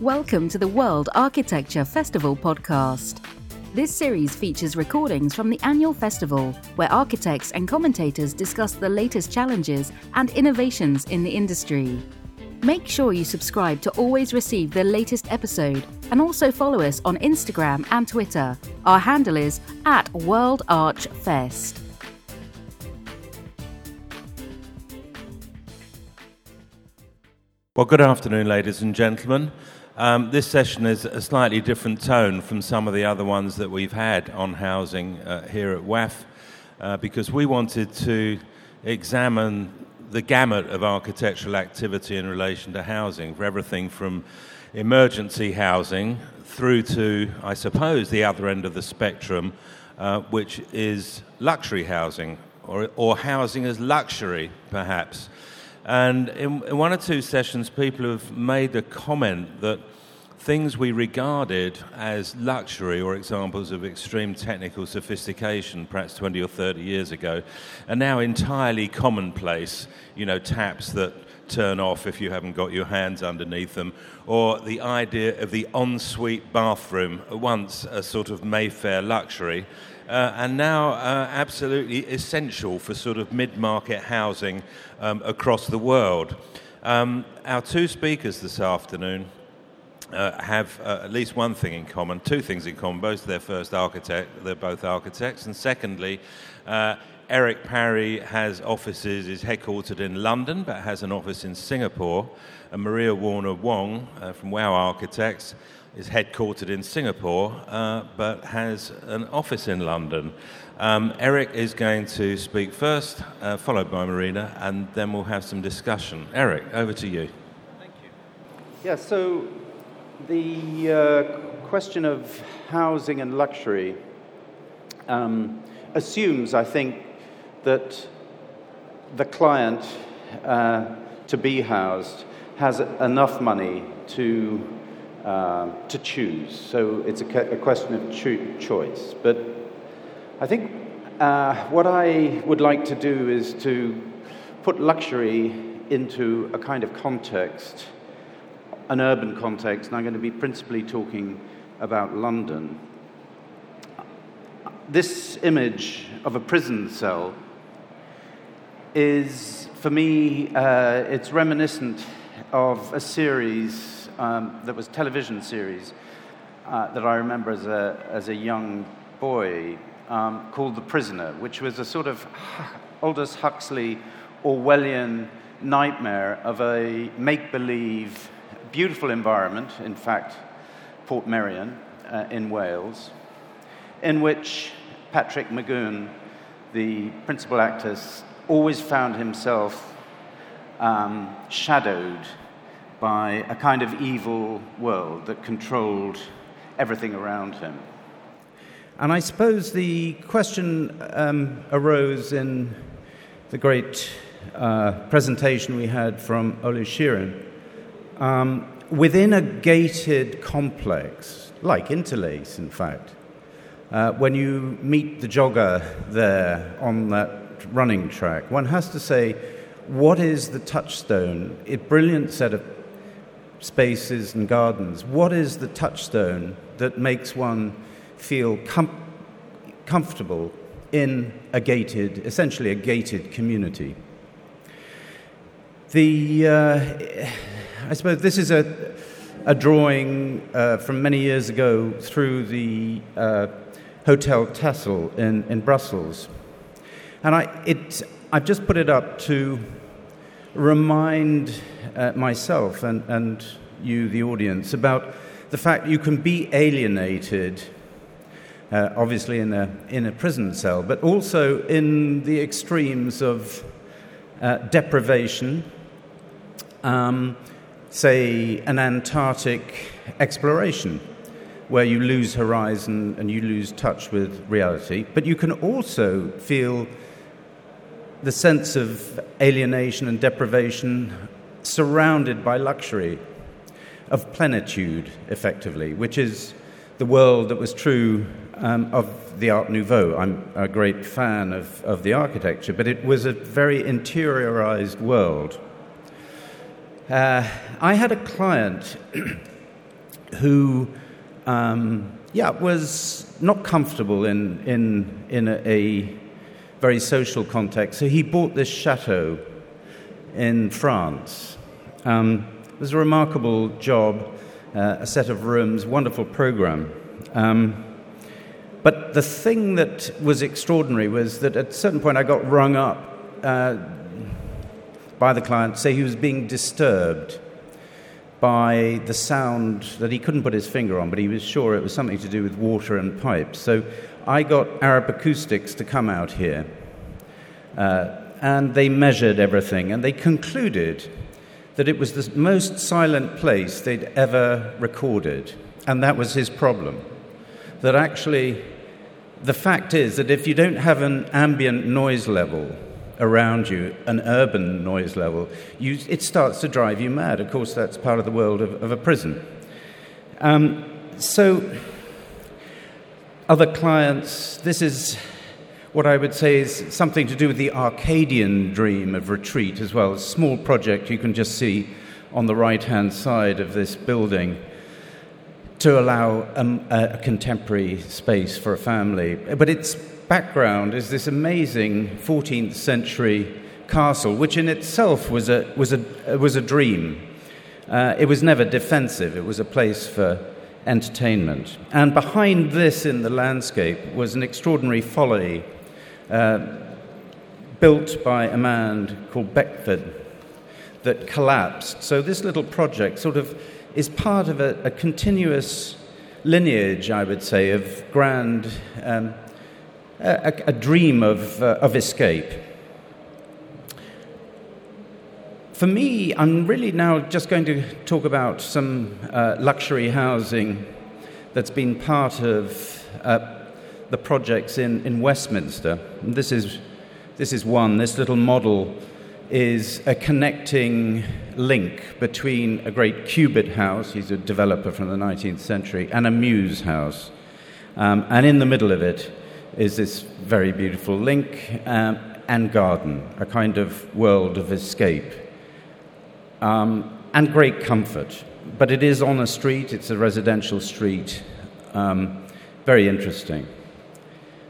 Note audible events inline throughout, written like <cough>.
Welcome to the World Architecture Festival podcast. This series features recordings from the annual festival, where architects and commentators discuss the latest challenges and innovations in the industry. Make sure you subscribe to always receive the latest episode and also follow us on Instagram and Twitter. Our handle is at World Arch Fest. Well, good afternoon, ladies and gentlemen. Um, this session is a slightly different tone from some of the other ones that we've had on housing uh, here at WAF uh, because we wanted to examine the gamut of architectural activity in relation to housing, for everything from emergency housing through to, I suppose, the other end of the spectrum, uh, which is luxury housing or, or housing as luxury, perhaps. And in, one or two sessions, people have made the comment that things we regarded as luxury or examples of extreme technical sophistication, perhaps 20 or 30 years ago, are now entirely commonplace. You know, taps that turn off if you haven't got your hands underneath them, or the idea of the ensuite bathroom, once a sort of Mayfair luxury, uh, and now uh, absolutely essential for sort of mid market housing um, across the world. Um, our two speakers this afternoon uh, have uh, at least one thing in common, two things in common. Both their first architect, they're both architects, and secondly, uh, Eric Parry has offices, is headquartered in London, but has an office in Singapore. And Maria Warner Wong uh, from Wow Architects is headquartered in Singapore, uh, but has an office in London. Um, Eric is going to speak first, uh, followed by Marina, and then we'll have some discussion. Eric, over to you. Thank you. Yeah, so the uh, question of housing and luxury um, assumes, I think, that the client uh, to be housed has enough money to uh, to choose. So it's a, a question of cho- choice. But I think uh, what I would like to do is to put luxury into a kind of context, an urban context, and I'm going to be principally talking about London. This image of a prison cell is, for me, uh, it's reminiscent of a series um, that was television series uh, that I remember as a, as a young boy um, called The Prisoner, which was a sort of Aldous Huxley Orwellian nightmare of a make believe, beautiful environment, in fact, Portmeirion uh, in Wales, in which Patrick McGoohan, the principal actor, always found himself um, shadowed by a kind of evil world that controlled everything around him. And I suppose the question um, arose in the great uh, presentation we had from Ole Scheeren. Um, within a gated complex, like Interlace, in fact, uh, when you meet the jogger there on that running track, one has to say, what is the touchstone? A brilliant set of spaces and gardens, what is the touchstone that makes one feel com- comfortable in a gated, essentially a gated community? The, uh, I suppose this is a, a drawing uh, from many years ago through the uh, Hotel Tassel in, in Brussels. And I, it, I've just put it up to remind uh, myself and, and you, the audience, about the fact you can be alienated, uh, obviously in a, in a prison cell, but also in the extremes of uh, deprivation, um, say an Antarctic exploration, where you lose horizon and you lose touch with reality, but you can also feel the sense of alienation and deprivation surrounded by luxury, of plenitude, effectively, which is the world that was true um, of the Art Nouveau. I'm a great fan of, of the architecture, but it was a very interiorized world. Uh, I had a client <clears throat> who, um, yeah, was not comfortable in, in, in a, a very social context. So he bought this chateau in France. Um, it was a remarkable job, uh, a set of rooms, wonderful program. Um, but the thing that was extraordinary was that at a certain point I got rung up uh, by the client, say he was being disturbed by the sound that he couldn't put his finger on, but he was sure it was something to do with water and pipes. So I got Arup Acoustics to come out here, uh, and they measured everything, and they concluded that it was the most silent place they'd ever recorded, and that was his problem. That actually, the fact is that if you don't have an ambient noise level, around you, an urban noise level, you, it starts to drive you mad. Of course, that's part of the world of, of a prison. Um, so, other clients, this is what I would say is something to do with the Arcadian dream of retreat as well. A small project you can just see on the right hand side of this building to allow um, a contemporary space for a family. But it's background is this amazing 14th century castle, which in itself was a, was a, was a dream. Uh, it was never defensive, it was a place for entertainment. And behind this in the landscape was an extraordinary folly uh, built by a man called Beckford that collapsed. So this little project sort of is part of a, a continuous lineage, I would say, of grand um, a, a dream of, uh, of escape. For me, I'm really now just going to talk about some uh, luxury housing that's been part of uh, the projects in, in Westminster. And this is, this is one. This little model is a connecting link between a great Cubitt house, he's a developer from the 19th century, and a Mews house. Um, and in the middle of it is this very beautiful link um, and garden, a kind of world of escape um, and great comfort. But it is on a street, it's a residential street, um, very interesting.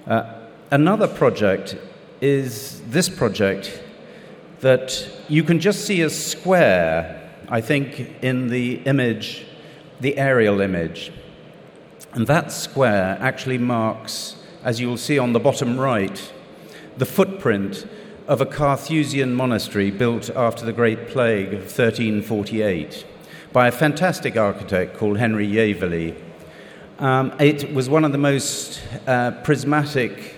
Uh, another project is this project that you can just see a square, I think, in the image, the aerial image. And that square actually marks as you will see on the bottom right, the footprint of a Carthusian monastery built after the Great Plague of 1348 by a fantastic architect called Henry Yevele. Um, it was one of the most uh, prismatic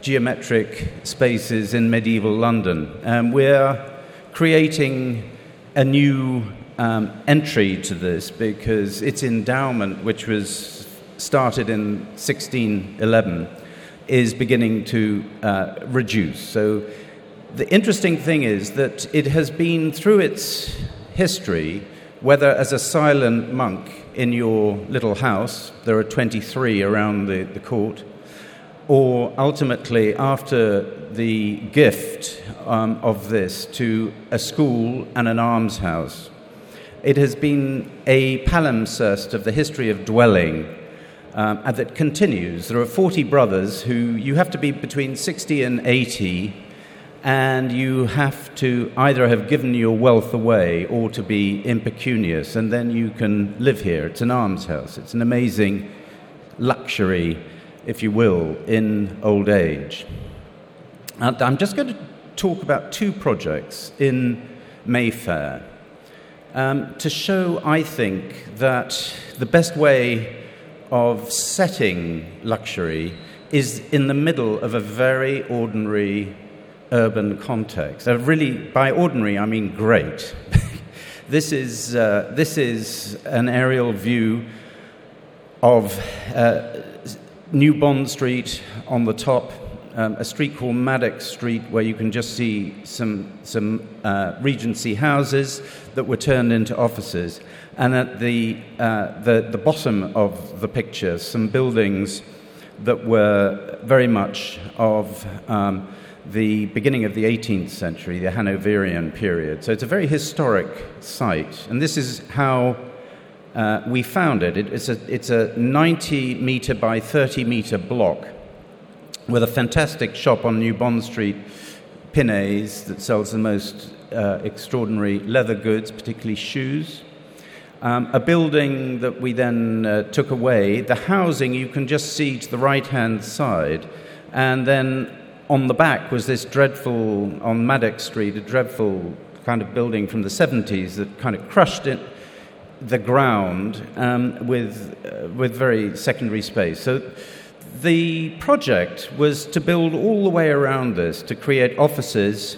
geometric spaces in medieval London. Um, we're creating a new um, entry to this because its endowment, which was started in 1611 is beginning to uh, reduce. So the interesting thing is that it has been through its history, whether as a silent monk in your little house, there are 23 around the, the court, or ultimately after the gift um, of this to a school and an almshouse. It has been a palimpsest of the history of dwelling um, and that continues. There are 40 brothers who you have to be between 60 and 80, and you have to either have given your wealth away or to be impecunious, and then you can live here. It's an almshouse. It's an amazing luxury, if you will, in old age. And I'm just going to talk about two projects in Mayfair um, to show, I think, that the best way of setting luxury is in the middle of a very ordinary urban context. Uh, really, by ordinary, I mean great. <laughs> this, is, uh, this is an aerial view of uh, New Bond Street on the top, um, a street called Maddox Street, where you can just see some, some uh, Regency houses that were turned into offices. And at the, uh, the, the bottom of the picture, some buildings that were very much of um, the beginning of the 18th century, the Hanoverian period. So it's a very historic site. And this is how uh, we found it. it. It's a, it's a 90 meter by 30 meter block with a fantastic shop on New Bond Street, Pinet's, that sells the most uh, extraordinary leather goods, particularly shoes. Um, a building that we then uh, took away. The housing you can just see to the right hand side. And then on the back was this dreadful, on Maddox Street, a dreadful kind of building from the 70s that kind of crushed it the ground um, with, uh, with very secondary space. So the project was to build all the way around this, to create offices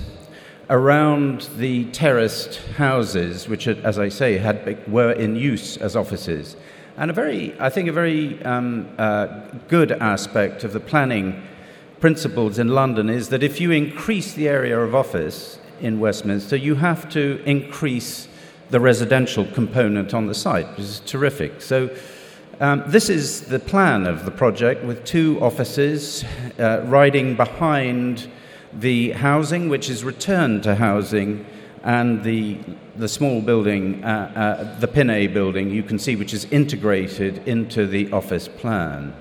around the terraced houses, which, as I say, had, were in use as offices. And a very, I think, a very um, uh, good aspect of the planning principles in London is that if you increase the area of office in Westminster, you have to increase the residential component on the site, which is terrific. So, um, this is the plan of the project with two offices uh, riding behind the housing, which is returned to housing, and the, the small building, uh, uh, the Pinet building, you can see, which is integrated into the office plan.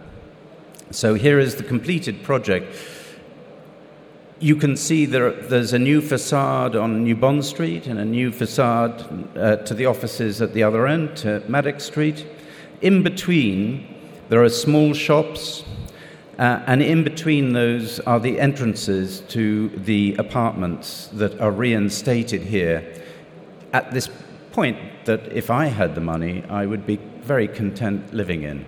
So here is the completed project you can see there, there's a new facade on New Bond Street and a new facade uh, to the offices at the other end, to Maddox Street. In between, there are small shops, uh, and in between those are the entrances to the apartments that are reinstated here. At this point, that if I had the money, I would be very content living in.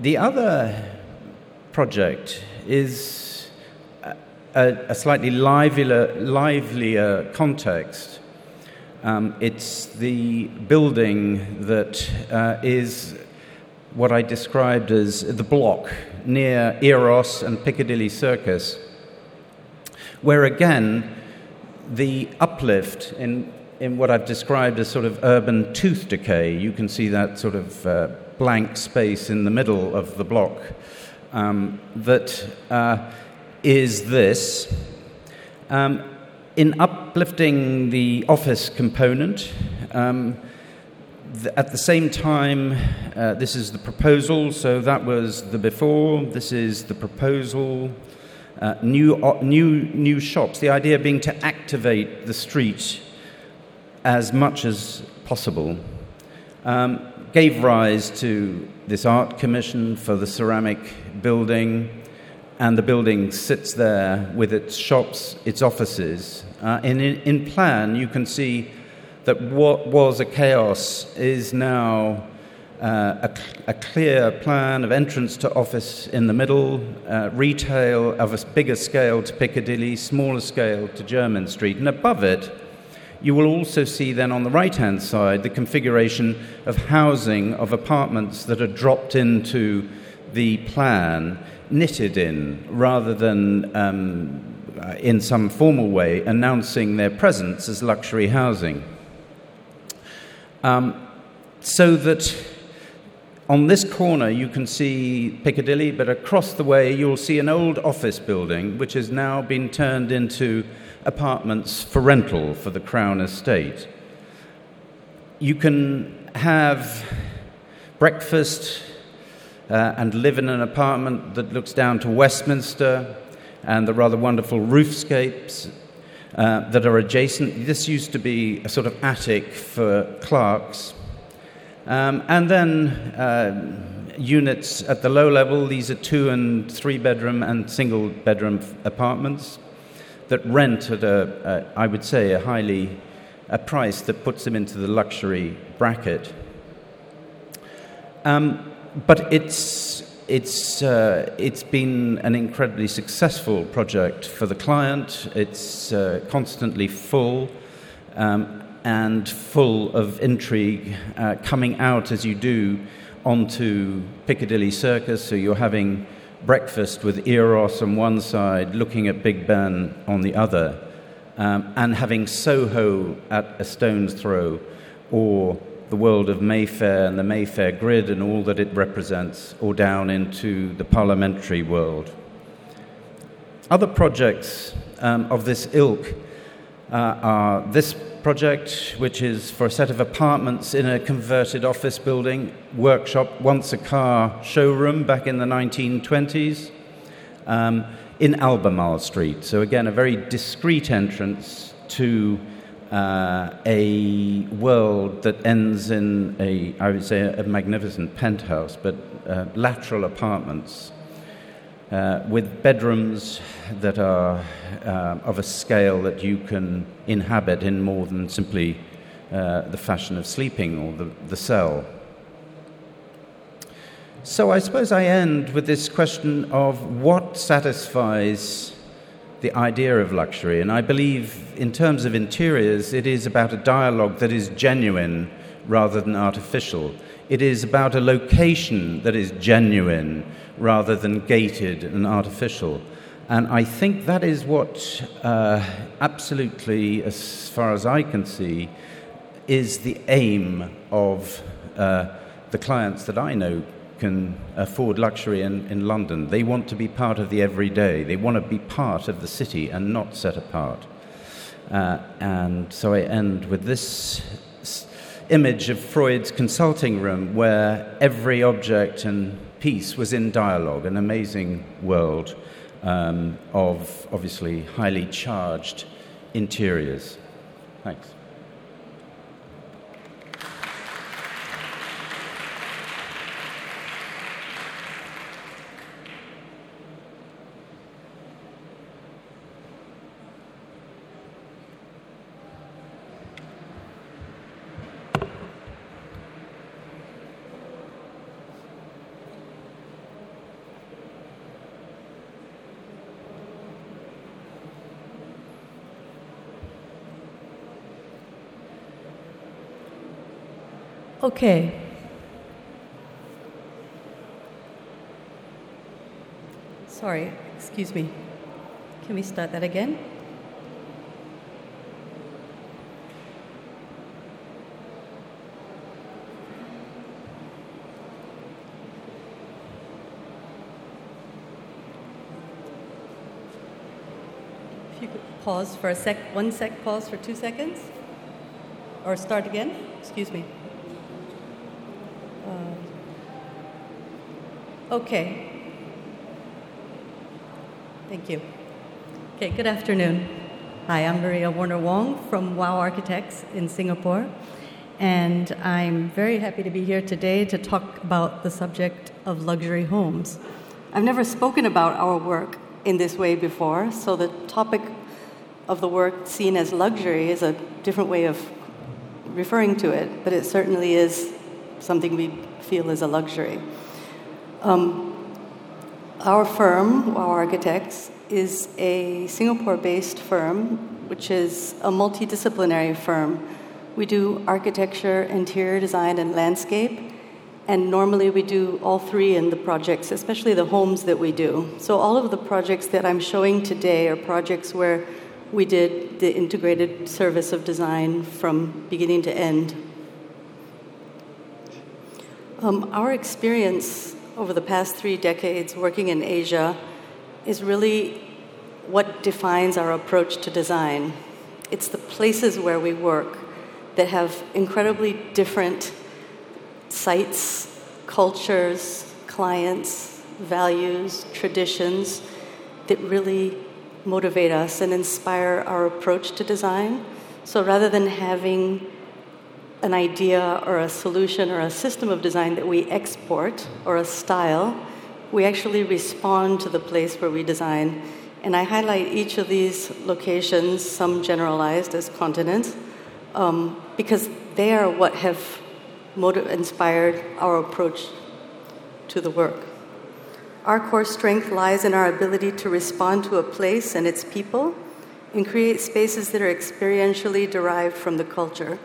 The other project is a, a slightly livelier, livelier context. Um, it's the building that uh, is what I described as the block near Eros and Piccadilly Circus, where again the uplift in, in what I've described as sort of urban tooth decay, you can see that sort of uh, blank space in the middle of the block um, that uh, is this. Um, in uplifting the office component, um, th- at the same time, uh, this is the proposal, so that was the before, this is the proposal. Uh, new, uh, new, new shops, the idea being to activate the street as much as possible. Um, gave rise to this art commission for the ceramic building, and the building sits there with its shops, its offices. Uh, and in, in plan, you can see that what was a chaos is now uh, a, a, clear plan of entrance to office in the middle, uh, retail of a bigger scale to Piccadilly, smaller scale to Jermyn Street, and above it, you will also see then on the right hand side the configuration of housing of apartments that are dropped into the plan, knitted in, rather than um, uh, in some formal way announcing their presence as luxury housing. Um, so that on this corner you can see Piccadilly, but across the way you'll see an old office building which has now been turned into apartments for rental for the Crown Estate. You can have breakfast uh, and live in an apartment that looks down to Westminster and the rather wonderful roofscapes uh, that are adjacent. This used to be a sort of attic for clerks. Um, and then uh, units at the low level, these are two and three bedroom and single bedroom apartments that rent at a, a I would say, a highly a price that puts them into the luxury bracket. Um, but it's it's uh, it's been an incredibly successful project for the client. It's uh, constantly full. Um, and full of intrigue, uh, coming out as you do onto Piccadilly Circus. So you're having breakfast with Eros on one side, looking at Big Ben on the other, um, and having Soho at a stone's throw, or the world of Mayfair and the Mayfair grid and all that it represents, or down into the parliamentary world. Other projects um, of this ilk uh, are this project, which is for a set of apartments in a converted office building, workshop, once a car showroom back in the 1920s, um, in Albemarle Street. So, again, a very discreet entrance to uh, a world that ends in a, I would say, a magnificent penthouse, but uh, lateral apartments uh, with bedrooms that are uh, of a scale that you can inhabit in more than simply uh, the fashion of sleeping or the, the cell. So I suppose I end with this question of what satisfies the idea of luxury. And I believe, in terms of interiors, it is about a dialogue that is genuine rather than artificial. It is about a location that is genuine rather than gated and artificial. And I think that is what, uh, absolutely, as far as I can see, is the aim of uh, the clients that I know can afford luxury in, in London. They want to be part of the everyday, they want to be part of the city and not set apart. Uh, and so I end with this image of Freud's consulting room where every object and piece was in dialogue, an amazing world um, of obviously highly charged interiors. Thanks. Okay. Sorry, excuse me. Can we start that again? If you could pause for a sec, one sec, pause for two seconds, or start again. Excuse me. Um, okay. Thank you. Okay, good afternoon. Hi, I'm Maria Warner Wong from WOW Architects in Singapore, and I'm very happy to be here today to talk about the subject of luxury homes. I've never spoken about our work in this way before, so the topic of the work seen as luxury is a different way of referring to it, but it certainly is something we feel is a luxury. Um, our firm, WOW Architects, is a Singapore based firm, which is a multidisciplinary firm. We do architecture, interior design, and landscape. And normally we do all three in the projects, especially the homes that we do. So, all of the projects that I'm showing today are projects where we did the integrated service of design from beginning to end. Um, our experience over the past three decades working in Asia is really what defines our approach to design. It's the places where we work that have incredibly different sites, cultures, clients, values, traditions that really motivate us and inspire our approach to design. So rather than having an idea or a solution or a system of design that we export or a style, we actually respond to the place where we design. And I highlight each of these locations, some generalized as continents, um, because they are what have motiv- inspired our approach to the work. Our core strength lies in our ability to respond to a place and its people and create spaces that are experientially derived from the culture.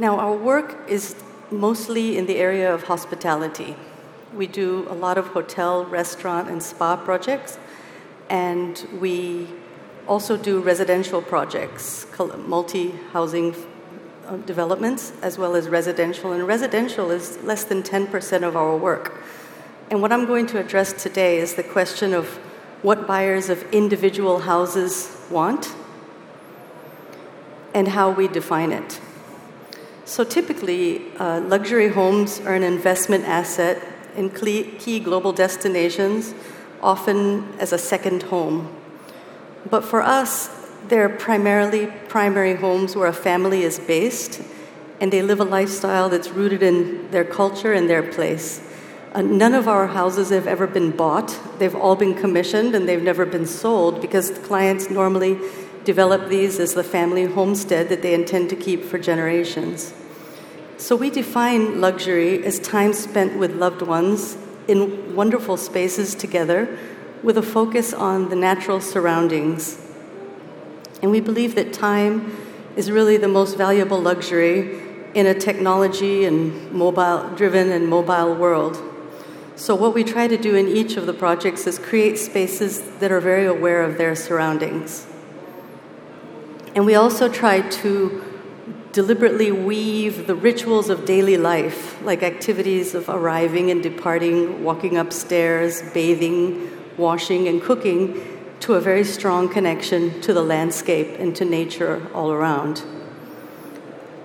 Now, our work is mostly in the area of hospitality. We do a lot of hotel, restaurant, and spa projects, and we also do residential projects, multi housing uh, developments, as well as residential. And residential is less than 10% of our work. And what I'm going to address today is the question of what buyers of individual houses want and how we define it. So typically, uh, luxury homes are an investment asset in key global destinations, often as a second home. But for us, they're primarily primary homes where a family is based and they live a lifestyle that's rooted in their culture and their place. Uh, none of our houses have ever been bought. They've all been commissioned and they've never been sold because clients normally develop these as the family homestead that they intend to keep for generations. So we define luxury as time spent with loved ones in wonderful spaces together with a focus on the natural surroundings. And we believe that time is really the most valuable luxury in a technology and mobile driven and mobile world. So, what we try to do in each of the projects is create spaces that are very aware of their surroundings. And we also try to deliberately weave the rituals of daily life, like activities of arriving and departing, walking upstairs, bathing, washing, and cooking, to a very strong connection to the landscape and to nature all around.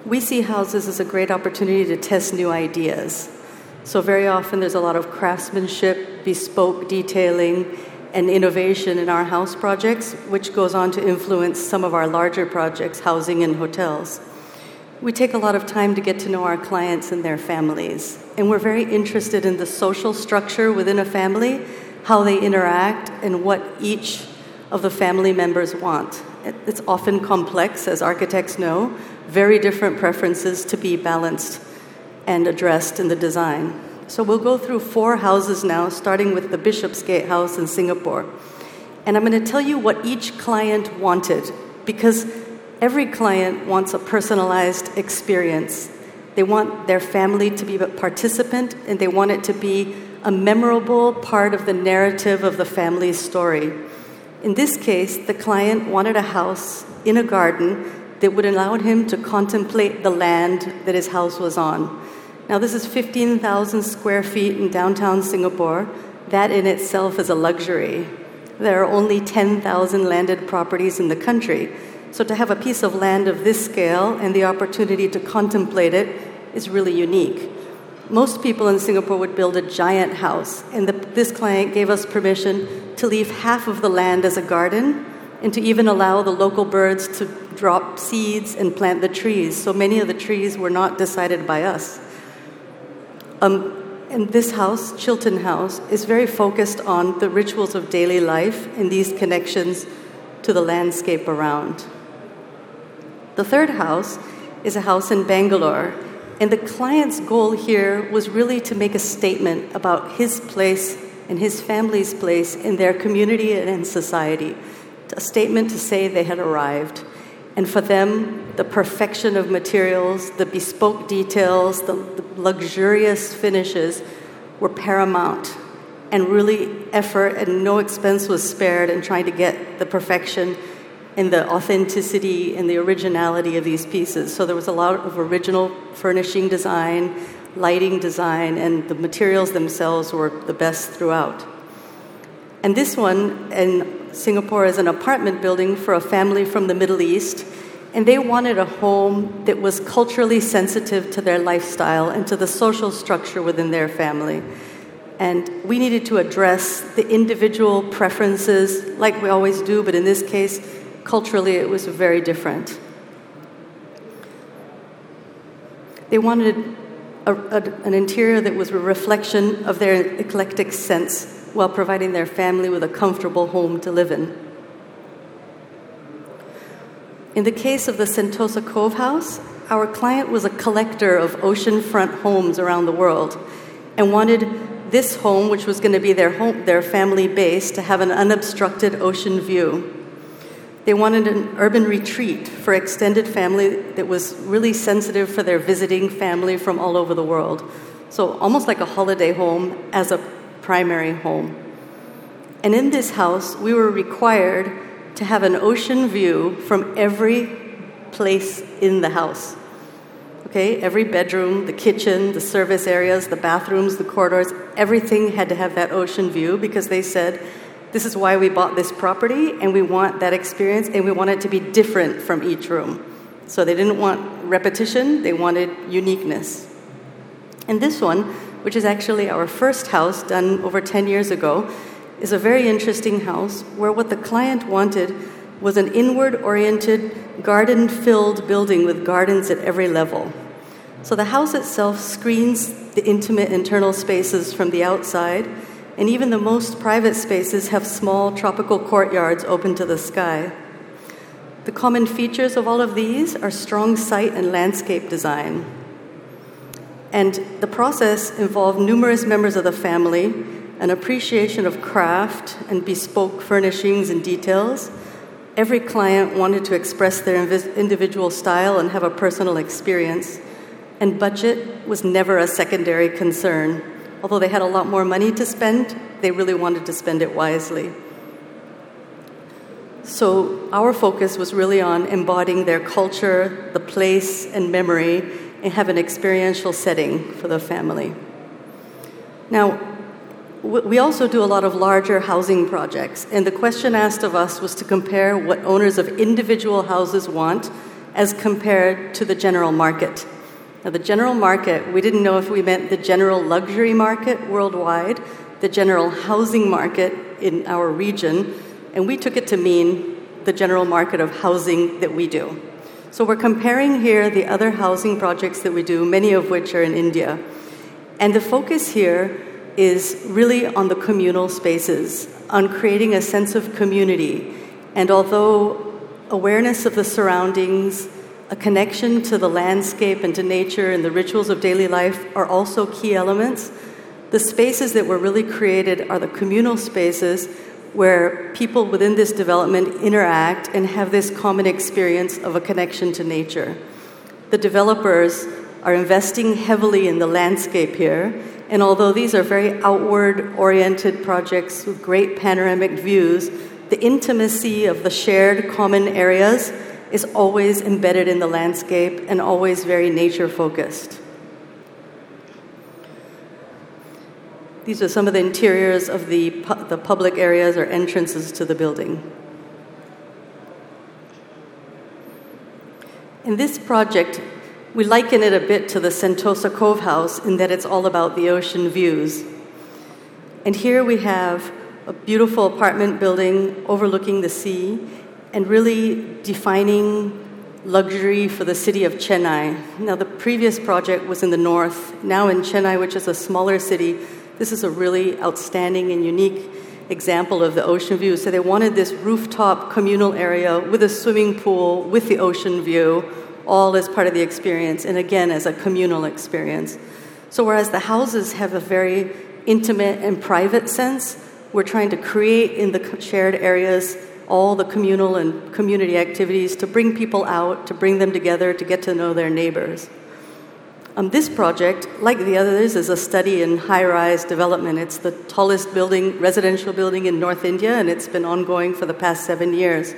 We see houses as a great opportunity to test new ideas so, very often there's a lot of craftsmanship, bespoke detailing, and innovation in our house projects, which goes on to influence some of our larger projects, housing and hotels. We take a lot of time to get to know our clients and their families, and we're very interested in the social structure within a family, how they interact, and what each of the family members want. It's often complex, as architects know, very different preferences to be balanced and addressed in the design. So we'll go through four houses now, starting with the Bishopsgate House in Singapore. And I'm going to tell you what each client wanted, because every client wants a personalized experience. They want their family to be a participant, and they want it to be a memorable part of the narrative of the family's story. In this case, the client wanted a house in a garden that would allow him to contemplate the land that his house was on. Now, this is 15,000 square feet in downtown Singapore. That in itself is a luxury. There are only 10,000 landed properties in the country. So, to have a piece of land of this scale and the opportunity to contemplate it is really unique. Most people in Singapore would build a giant house, and the, this client gave us permission to leave half of the land as a garden and to even allow the local birds to drop seeds and plant the trees. So many of the trees were not decided by us. Um, and this house, Chilton House, is very focused on the rituals of daily life and these connections to the landscape around. The third house is a house in Bangalore, and the client's goal here was really to make a statement about his place and his family's place in their community and in society. A statement to say they had arrived. And for them, the perfection of materials, the bespoke details, the, the luxurious finishes were paramount. And really, effort and no expense was spared in trying to get the perfection and the authenticity and the originality of these pieces. So there was a lot of original furnishing design, lighting design, and the materials themselves were the best throughout. And this one in Singapore is an apartment building for a family from the Middle East and they wanted a home that was culturally sensitive to their lifestyle and to the social structure within their family. And we needed to address the individual preferences like we always do, but in this case, culturally, it was very different. They wanted a, a, an interior that was a reflection of their eclectic sense while providing their family with a comfortable home to live in. In the case of the Sentosa Cove House, our client was a collector of oceanfront homes around the world and wanted this home, which was going to be their, home, their family base, to have an unobstructed ocean view. They wanted an urban retreat for extended family that was really sensitive for their visiting family from all over the world. So, almost like a holiday home as a primary home. And in this house, we were required to have an ocean view from every place in the house. Okay, every bedroom, the kitchen, the service areas, the bathrooms, the corridors, everything had to have that ocean view because they said, this is why we bought this property and we want that experience and we want it to be different from each room. So they didn't want repetition, they wanted uniqueness. And this one, which is actually our first house done over 10 years ago, is a very interesting house where what the client wanted was an inward oriented, garden filled building with gardens at every level. So the house itself screens the intimate internal spaces from the outside, and even the most private spaces have small tropical courtyards open to the sky. The common features of all of these are strong site and landscape design. And the process involved numerous members of the family, an appreciation of craft and bespoke furnishings and details, Every client wanted to express their individual style and have a personal experience, and budget was never a secondary concern. Although they had a lot more money to spend, they really wanted to spend it wisely. So, our focus was really on embodying their culture, the place, and memory, and have an experiential setting for the family. Now, we also do a lot of larger housing projects, and the question asked of us was to compare what owners of individual houses want as compared to the general market. Now, the general market, we didn't know if we meant the general luxury market worldwide, the general housing market in our region, and we took it to mean the general market of housing that we do. So we're comparing here the other housing projects that we do, many of which are in India. And the focus here is really on the communal spaces, on creating a sense of community. And although awareness of the surroundings, a connection to the landscape and to nature and the rituals of daily life are also key elements, the spaces that were really created are the communal spaces where people within this development interact and have this common experience of a connection to nature. The developers are investing heavily in the landscape here and although these are very outward oriented projects with great panoramic views, the intimacy of the shared common areas is always embedded in the landscape and always very nature focused. These are some of the interiors of the, pu- the public areas or entrances to the building. In this project, we liken it a bit to the Sentosa Cove House in that it's all about the ocean views. And here we have a beautiful apartment building overlooking the sea and really defining luxury for the city of Chennai. Now, the previous project was in the north. Now, in Chennai, which is a smaller city, this is a really outstanding and unique example of the ocean view. So, they wanted this rooftop communal area with a swimming pool with the ocean view all as part of the experience, and again as a communal experience. So, whereas the houses have a very intimate and private sense, we're trying to create in the shared areas all the communal and community activities to bring people out, to bring them together, to get to know their neighbors. Um, this project, like the others, is a study in high rise development. It's the tallest building, residential building in North India, and it's been ongoing for the past seven years.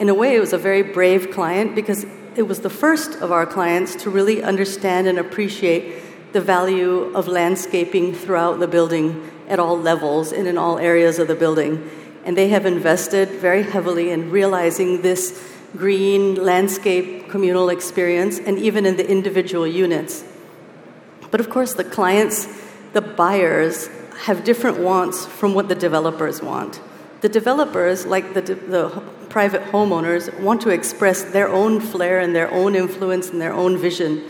In a way, it was a very brave client because it was the first of our clients to really understand and appreciate the value of landscaping throughout the building at all levels and in all areas of the building. And they have invested very heavily in realizing this green landscape communal experience and even in the individual units. But of course, the clients, the buyers, have different wants from what the developers want. The developers, like the, the private homeowners want to express their own flair and their own influence and their own vision.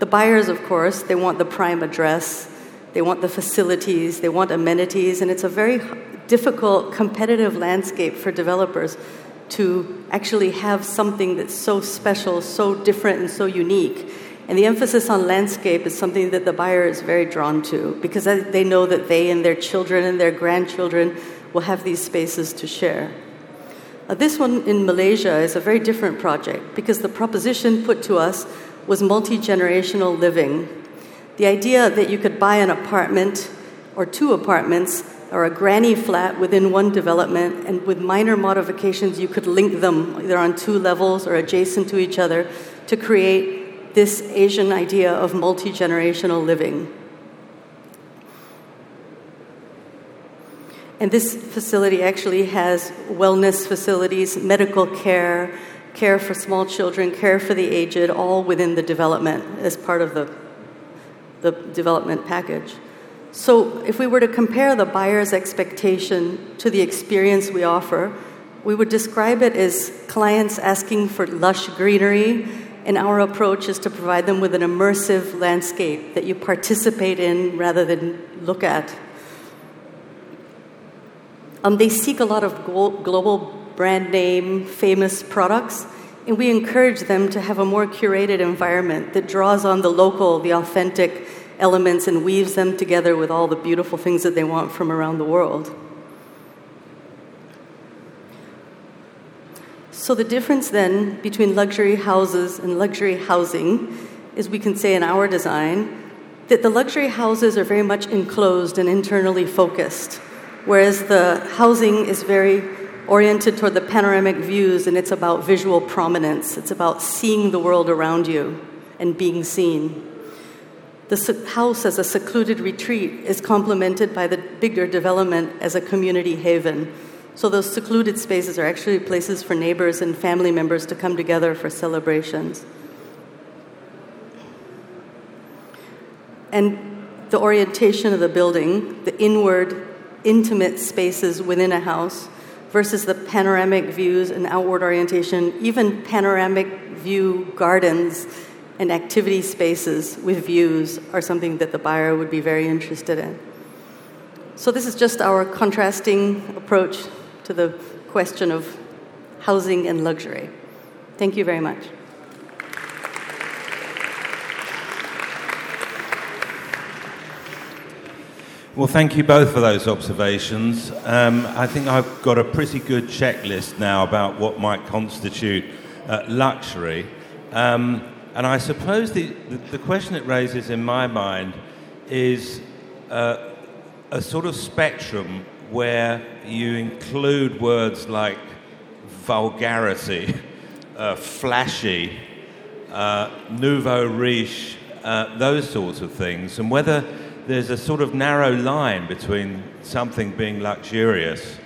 The buyers, of course, they want the prime address, they want the facilities, they want amenities, and it's a very difficult competitive landscape for developers to actually have something that's so special, so different, and so unique. And the emphasis on landscape is something that the buyer is very drawn to because they know that they and their children and their grandchildren will have these spaces to share. Uh, this one in Malaysia is a very different project because the proposition put to us was multi generational living. The idea that you could buy an apartment or two apartments or a granny flat within one development, and with minor modifications, you could link them either on two levels or adjacent to each other to create this Asian idea of multi generational living. And this facility actually has wellness facilities, medical care, care for small children, care for the aged, all within the development as part of the, the development package. So, if we were to compare the buyer's expectation to the experience we offer, we would describe it as clients asking for lush greenery, and our approach is to provide them with an immersive landscape that you participate in rather than look at. Um, they seek a lot of global brand name, famous products, and we encourage them to have a more curated environment that draws on the local, the authentic, elements and weaves them together with all the beautiful things that they want from around the world. So, the difference then between luxury houses and luxury housing is we can say in our design that the luxury houses are very much enclosed and internally focused, whereas the housing is very oriented toward the panoramic views and it's about visual prominence. It's about seeing the world around you and being seen. The house as a secluded retreat is complemented by the bigger development as a community haven. So, those secluded spaces are actually places for neighbors and family members to come together for celebrations. And the orientation of the building, the inward, intimate spaces within a house, versus the panoramic views and outward orientation, even panoramic view gardens and activity spaces with views are something that the buyer would be very interested in. So, this is just our contrasting approach to the question of housing and luxury. Thank you very much. Well, thank you both for those observations. Um, I think I've got a pretty good checklist now about what might constitute uh, luxury. Um, and I suppose the, the, the, question it raises in my mind is uh, a sort of spectrum where you include words like vulgarity, <laughs> uh, flashy, uh, nouveau riche, uh, those sorts of things, and whether there's a sort of narrow line between something being luxurious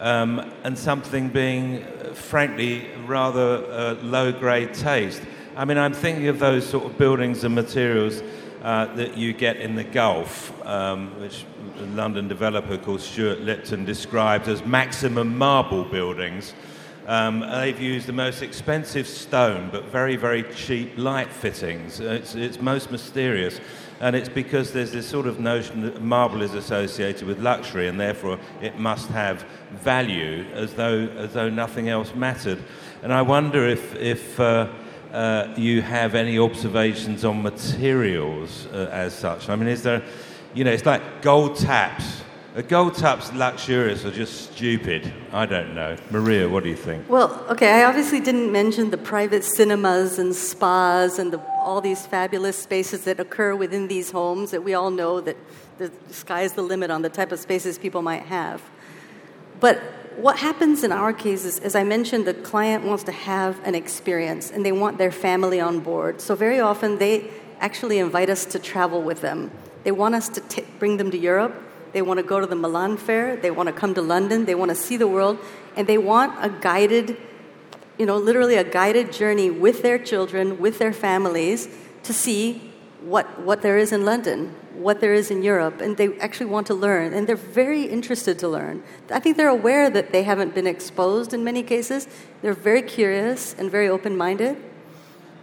um, and something being, uh, frankly, rather uh, low grade taste. I mean, I'm thinking of those sort of buildings and materials uh, that you get in the Gulf, um, which a London developer called Stuart Lipton described as maximum marble buildings. Um, they've used the most expensive stone, but very, very cheap light fittings. It's, it's most mysterious. And it's because there's this sort of notion that marble is associated with luxury and therefore it must have value as though, as though nothing else mattered. And I wonder if, if uh, uh, you have any observations on materials uh, as such. I mean, is there, you know, it's like gold taps. Are gold taps luxurious or just stupid? I don't know. Maria, what do you think? Well, okay, I obviously didn't mention the private cinemas and spas and the, all these fabulous spaces that occur within these homes that we all know that the sky's the limit on the type of spaces people might have. But what happens in our case is, as I mentioned, the client wants to have an experience and they want their family on board. So, very often, they actually invite us to travel with them. They want us to t- bring them to Europe. They want to go to the Milan Fair. They want to come to London. They want to see the world. And they want a guided, you know, literally a guided journey with their children, with their families, to see what, what there is in London, what there is in Europe, and they actually want to learn, and they're very interested to learn. I think they're aware that they haven't been exposed in many cases. They're very curious and very open minded.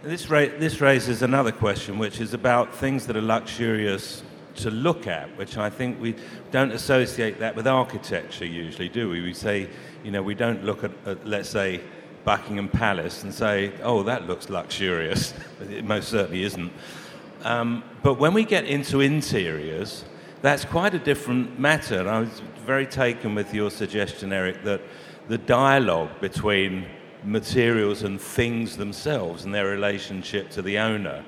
This, ra- this raises another question, which is about things that are luxurious to look at, which I think we don't associate that with architecture usually, do we? We say, you know, we don't look at, at let's say, Buckingham Palace and say, oh, that looks luxurious. <laughs> it most certainly isn't. Um, but when we get into interiors, that's quite a different matter. I was very taken with your suggestion, Eric, that the dialogue between materials and things themselves and their relationship to the owner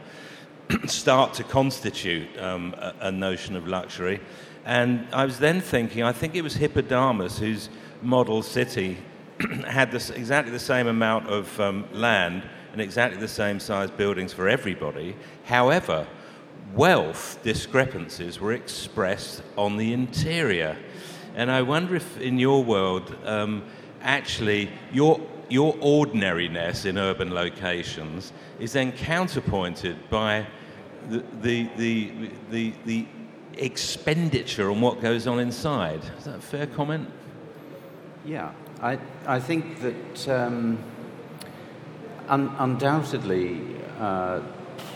<clears throat> start to constitute um, a, a, notion of luxury. And I was then thinking, I think it was Hippodamus whose model city <clears throat> had this, exactly the same amount of um, land and exactly the same size buildings for everybody. However, wealth discrepancies were expressed on the interior. And I wonder if in your world, um, actually, your, your ordinariness in urban locations is then counterpointed by the, the, the, the, the expenditure on what goes on inside. Is that a fair comment? Yeah, I, I think that um, un- undoubtedly uh,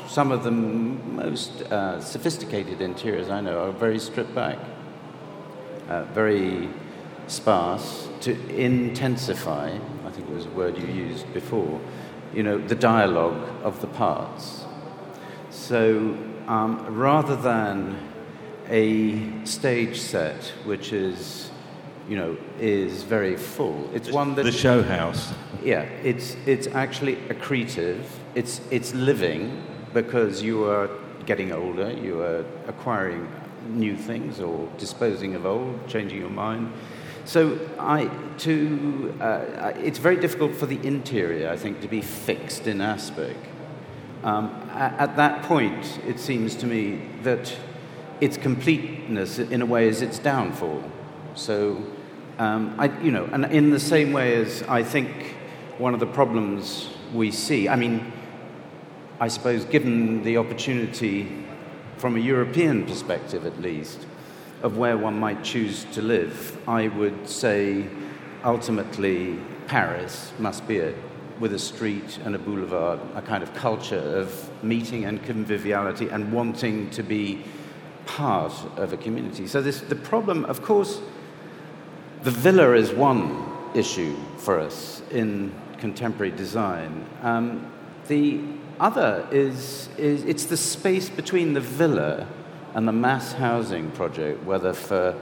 some of the most uh, sophisticated interiors I know are very stripped back, uh, very sparse, to intensify, I think it was a word you used before, you know, the dialogue of the parts. So um, rather than a stage set which is you know, is very full. It's one that the show house. Yeah, it's it's actually accretive. It's it's living because you are getting older. You are acquiring new things or disposing of old, changing your mind. So I to uh, it's very difficult for the interior, I think, to be fixed in aspect. Um, at, at that point, it seems to me that its completeness, in a way, is its downfall. So, um, I, you know, and in the same way as I think one of the problems we see, I mean, I suppose given the opportunity from a European perspective at least, of where one might choose to live, I would say ultimately Paris must be it, with a street and a boulevard, a kind of culture of meeting and conviviality and wanting to be part of a community. So this, the problem, of course, the villa is one issue for us in contemporary design. Um, the other is, is it's the space between the villa and the mass housing project, whether for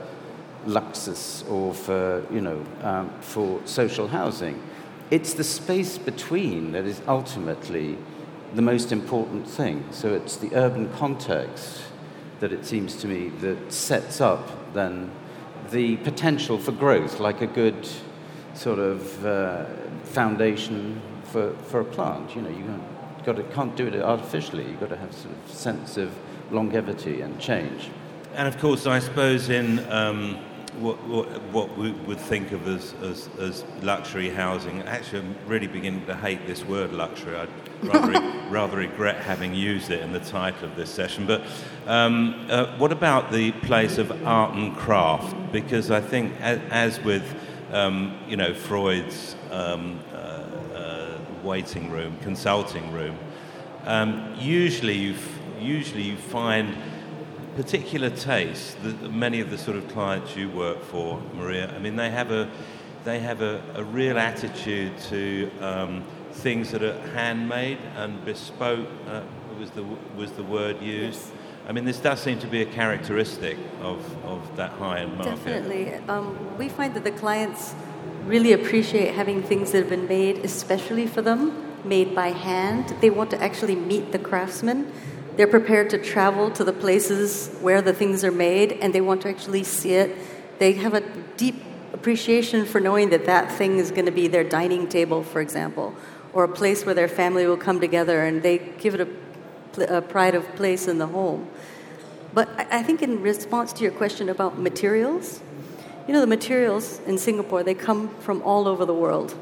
Luxus or for, you know, um, for social housing. It's the space between that is ultimately the most important thing. So it's the urban context that it seems to me that sets up then the potential for growth, like a good sort of uh, foundation for, for a plant. You know, you got to, can't do it artificially. You've got to have sort of sense of longevity and change. And of course, I suppose in um, what, what, what, we would think of as, as, as, luxury housing, actually, I'm really beginning to hate this word luxury. I'd rather, <laughs> rather regret having used it in the title of this session. But um, uh, what about the place of art and craft? Because I think, as, as with um, you know Freud's um, uh, uh, waiting room, consulting room, um, usually you usually you find particular tastes that many of the sort of clients you work for, Maria. I mean, they have a they have a, a real attitude to um, things that are handmade and bespoke. Uh, was the was the word used? Yes. I mean, this does seem to be a characteristic of, of that high-end market. Definitely. Um, we find that the clients really appreciate having things that have been made especially for them, made by hand. They want to actually meet the craftsman. They're prepared to travel to the places where the things are made and they want to actually see it. They have a deep appreciation for knowing that that thing is going to be their dining table, for example, or a place where their family will come together and they give it a, a pride of place in the home. But I, I think, in response to your question about materials, you know, the materials in Singapore, they come from all over the world.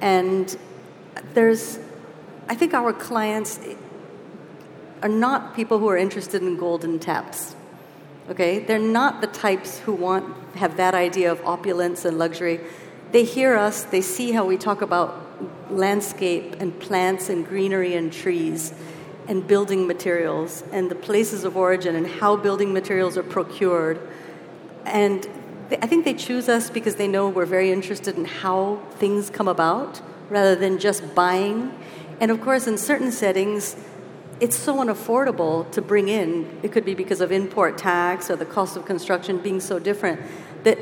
And there's, I think our clients are not people who are interested in golden taps. Okay? They're not the types who want have that idea of opulence and luxury. They hear us, they see how we talk about landscape and plants and greenery and trees and building materials and the places of origin and how building materials are procured. And they, I think they choose us because they know we're very interested in how things come about rather than just buying. And of course, in certain settings, it's so unaffordable to bring in. It could be because of import tax or the cost of construction being so different that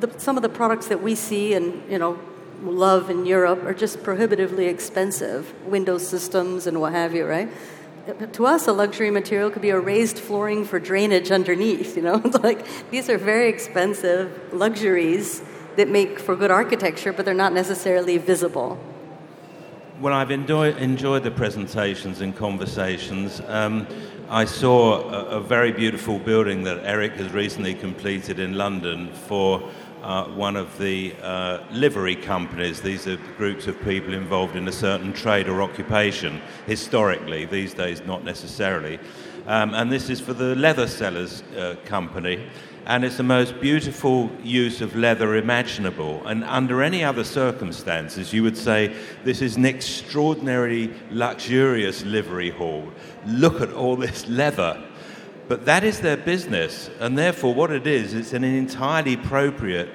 the, some of the products that we see and you know love in Europe are just prohibitively expensive, Windows systems and what have you, right? To us, a luxury material could be a raised flooring for drainage underneath. You know, <laughs> it's like these are very expensive luxuries that make for good architecture, but they're not necessarily visible. Well, I've enjoy, enjoyed the presentations and conversations. Um, I saw a, a, very beautiful building that Eric has recently completed in London for uh, one of the uh, livery companies. These are groups of people involved in a certain trade or occupation, historically, these days not necessarily. Um, and this is for the leather sellers uh, company. And it's the most beautiful use of leather imaginable. And under any other circumstances, you would say this is an extraordinarily luxurious livery hall. Look at all <laughs> this leather. But that is their business, and therefore, what it is, it's an entirely appropriate,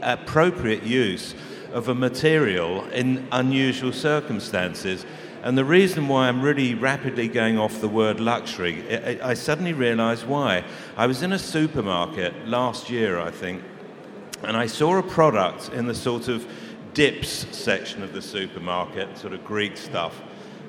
appropriate use of a material in unusual circumstances. And the reason why I'm really rapidly going off the word luxury, I suddenly realized why. I was in a supermarket last year, I think, and I saw a product in the sort of dips section of the supermarket, sort of Greek stuff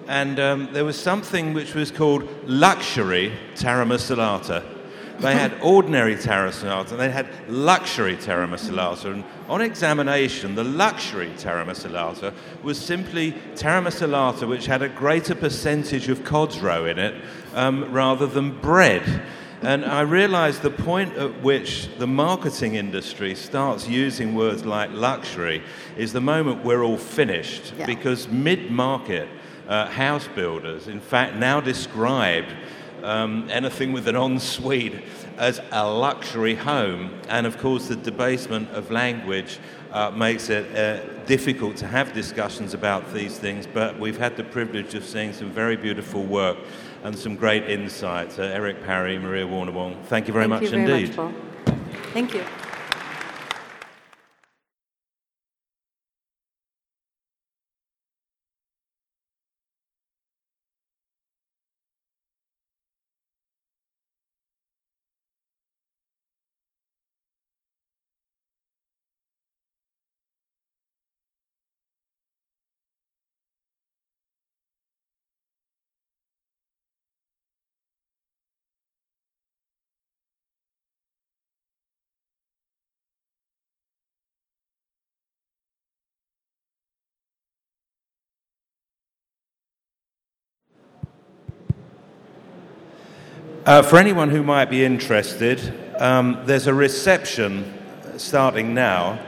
and um, there was something which was called luxury taramasalata. They had ordinary taramasalata, and they had luxury taramasalata. And on examination, the luxury taramasalata was simply taramasalata which had a greater percentage of cod's roe in it um, rather than bread. And I realized the point at which the marketing industry starts using words like luxury is the moment we're all finished. Yeah. Because mid market, uh, house builders, in fact, now describe um, anything with an ensuite as a luxury home. And of course, the debasement of language uh, makes it uh, difficult to have discussions about these things, but we've had the privilege of seeing some very beautiful work and some great insights. Uh, Eric Parry, Maria Warner Wong, thank you very thank much you very indeed. Much, Thank you. Uh, for anyone who might be interested, um, there's a reception starting now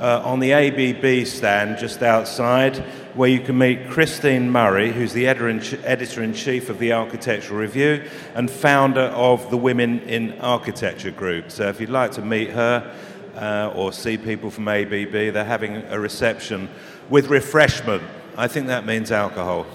uh, on the ABB stand just outside where you can meet Christine Murray, who's the editor in chief of the Architectural Review and founder of the Women in Architecture group. So if you'd like to meet her uh, or see people from ABB, they're having a reception with refreshment. I think that means alcohol.